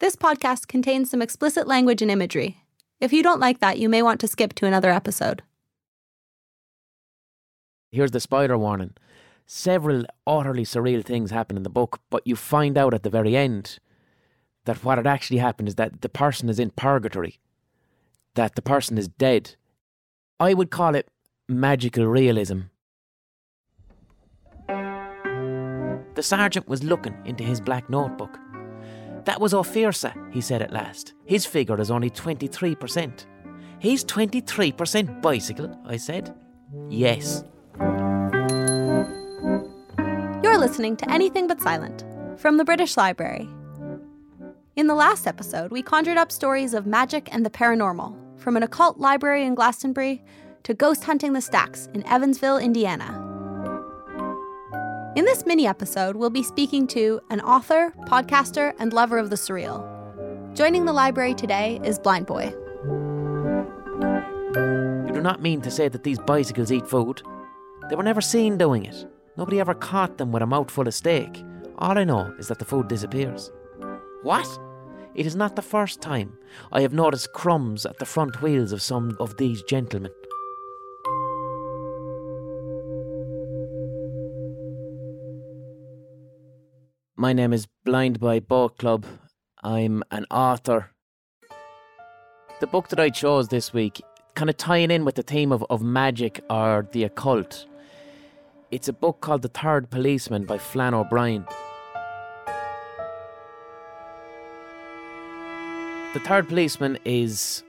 This podcast contains some explicit language and imagery. If you don't like that, you may want to skip to another episode. Here's the spoiler warning. Several utterly surreal things happen in the book, but you find out at the very end that what had actually happened is that the person is in purgatory, that the person is dead. I would call it magical realism. The sergeant was looking into his black notebook. That was O'Feersa, he said at last. His figure is only 23%. He's 23% bicycle, I said. Yes. You're listening to Anything But Silent from the British Library. In the last episode, we conjured up stories of magic and the paranormal, from an occult library in Glastonbury to ghost hunting the stacks in Evansville, Indiana. In this mini episode, we'll be speaking to an author, podcaster, and lover of the surreal. Joining the library today is Blindboy. You do not mean to say that these bicycles eat food? They were never seen doing it. Nobody ever caught them with a mouthful of steak. All I know is that the food disappears. What? It is not the first time I have noticed crumbs at the front wheels of some of these gentlemen. My name is Blindboy Boatclub. I'm an author. The book that I chose this week, kind of tying in with the theme of, of magic or the occult, it's a book called The Third Policeman by Flann O'Brien. The Third Policeman is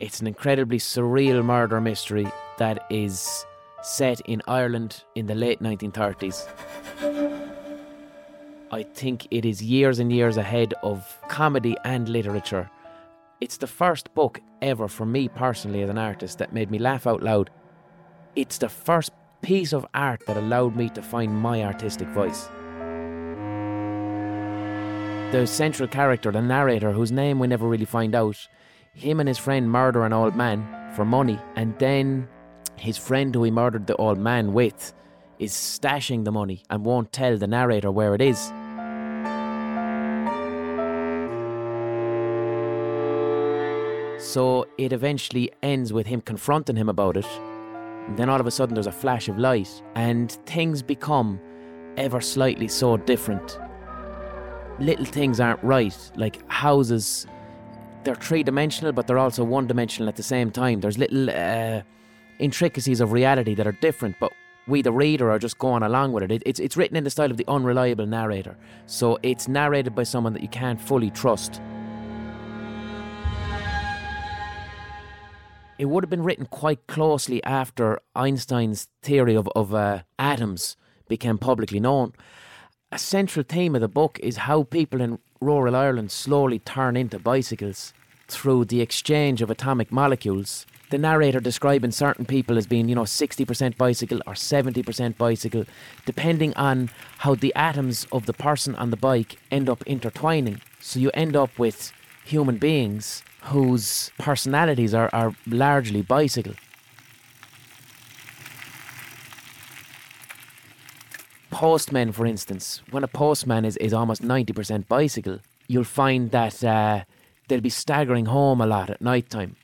it's an incredibly surreal murder mystery that is set in Ireland in the late 1930s. I think it is years and years ahead of comedy and literature. It's the first book ever for me personally as an artist that made me laugh out loud. It's the first piece of art that allowed me to find my artistic voice. The central character, the narrator, whose name we never really find out, him and his friend murder an old man for money, and then his friend who he murdered the old man with is stashing the money and won't tell the narrator where it is. So it eventually ends with him confronting him about it. And then all of a sudden there's a flash of light, and things become ever slightly so different. Little things aren't right, like houses. They're three dimensional, but they're also one dimensional at the same time. There's little uh, intricacies of reality that are different, but we, the reader, are just going along with it. it. It's, it's written in the style of the unreliable narrator. So it's narrated by someone that you can't fully trust. It would have been written quite closely after Einstein's theory of, of uh, atoms became publicly known. A central theme of the book is how people in rural Ireland slowly turn into bicycles through the exchange of atomic molecules the narrator describing certain people as being, you know, 60% bicycle or 70% bicycle, depending on how the atoms of the person on the bike end up intertwining. So you end up with human beings whose personalities are, are largely bicycle. Postmen, for instance, when a postman is, is almost 90% bicycle, you'll find that uh, they'll be staggering home a lot at night time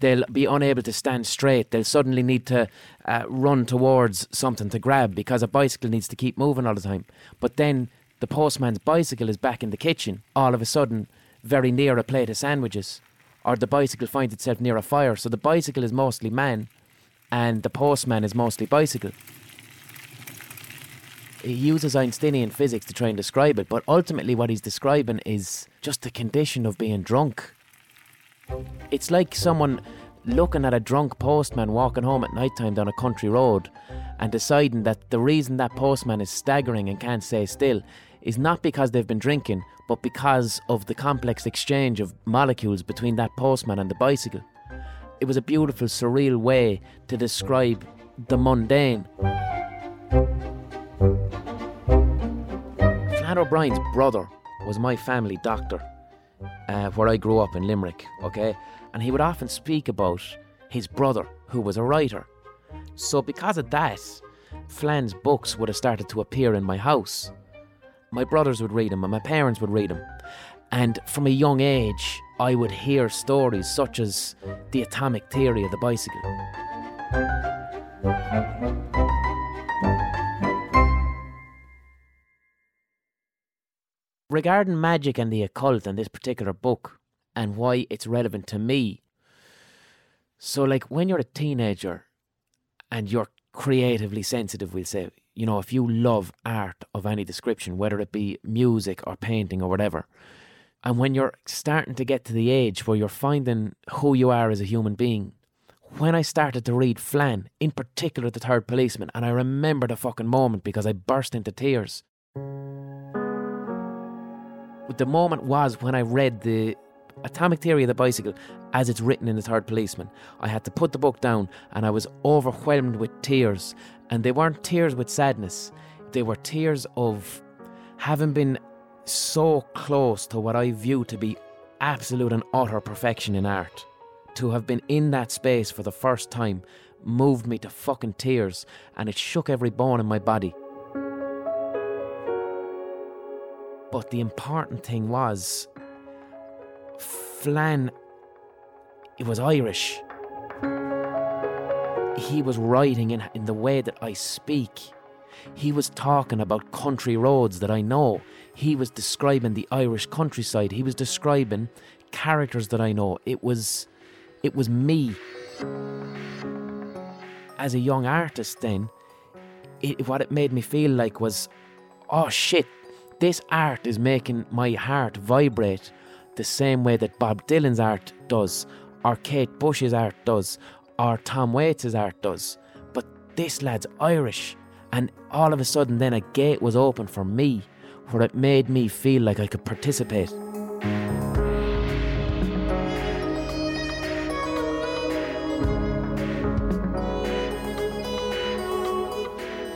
they'll be unable to stand straight. They'll suddenly need to uh, run towards something to grab because a bicycle needs to keep moving all the time. But then the postman's bicycle is back in the kitchen, all of a sudden, very near a plate of sandwiches. Or the bicycle finds itself near a fire. So the bicycle is mostly man and the postman is mostly bicycle. He uses Einsteinian physics to try and describe it, but ultimately, what he's describing is just the condition of being drunk it's like someone looking at a drunk postman walking home at night time down a country road and deciding that the reason that postman is staggering and can't stay still is not because they've been drinking, but because of the complex exchange of molecules between that postman and the bicycle. It was a beautiful, surreal way to describe the mundane. Flann O'Brien's brother was my family doctor uh, where I grew up in Limerick, okay? And he would often speak about his brother, who was a writer. So, because of that, Flann's books would have started to appear in my house. My brothers would read them, and my parents would read them. And from a young age, I would hear stories such as the atomic theory of the bicycle. Regarding magic and the occult and this particular book and why it's relevant to me. So, like, when you're a teenager and you're creatively sensitive, we'll say, you know, if you love art of any description, whether it be music or painting or whatever, and when you're starting to get to the age where you're finding who you are as a human being, when I started to read Flann, in particular The Third Policeman, and I remember the fucking moment because I burst into tears. The moment was when I read the Atomic Theory of the Bicycle as it's written in The Third Policeman. I had to put the book down and I was overwhelmed with tears. And they weren't tears with sadness, they were tears of having been so close to what I view to be absolute and utter perfection in art. To have been in that space for the first time moved me to fucking tears and it shook every bone in my body. But the important thing was, Flann, it was Irish. He was writing in, in the way that I speak. He was talking about country roads that I know. He was describing the Irish countryside. He was describing characters that I know. It was it was me. As a young artist then, it, what it made me feel like was oh shit, this art is making my heart vibrate the same way that Bob Dylan's art does, or Kate Bush's art does, or Tom Waits' art does. But this lad's Irish, and all of a sudden, then a gate was open for me where it made me feel like I could participate.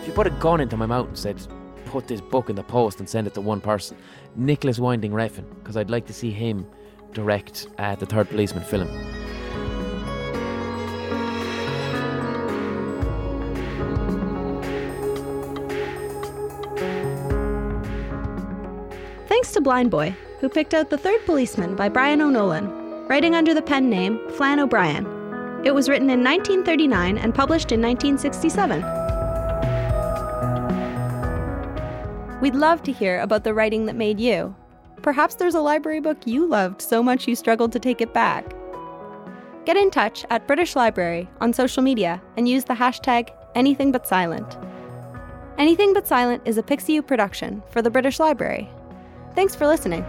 If you put a gun into my mouth and said, put this book in the post and send it to one person, Nicolas Winding Refn, because I'd like to see him direct uh, the Third Policeman film. Thanks to Blindboy, who picked out The Third Policeman by Brian O'Nolan, writing under the pen name Flann O'Brien. It was written in 1939 and published in 1967. We'd love to hear about the writing that made you. Perhaps there's a library book you loved so much you struggled to take it back. Get in touch at British Library on social media and use the hashtag AnythingButSilent. Anything But Silent is a Pixiu production for the British Library. Thanks for listening.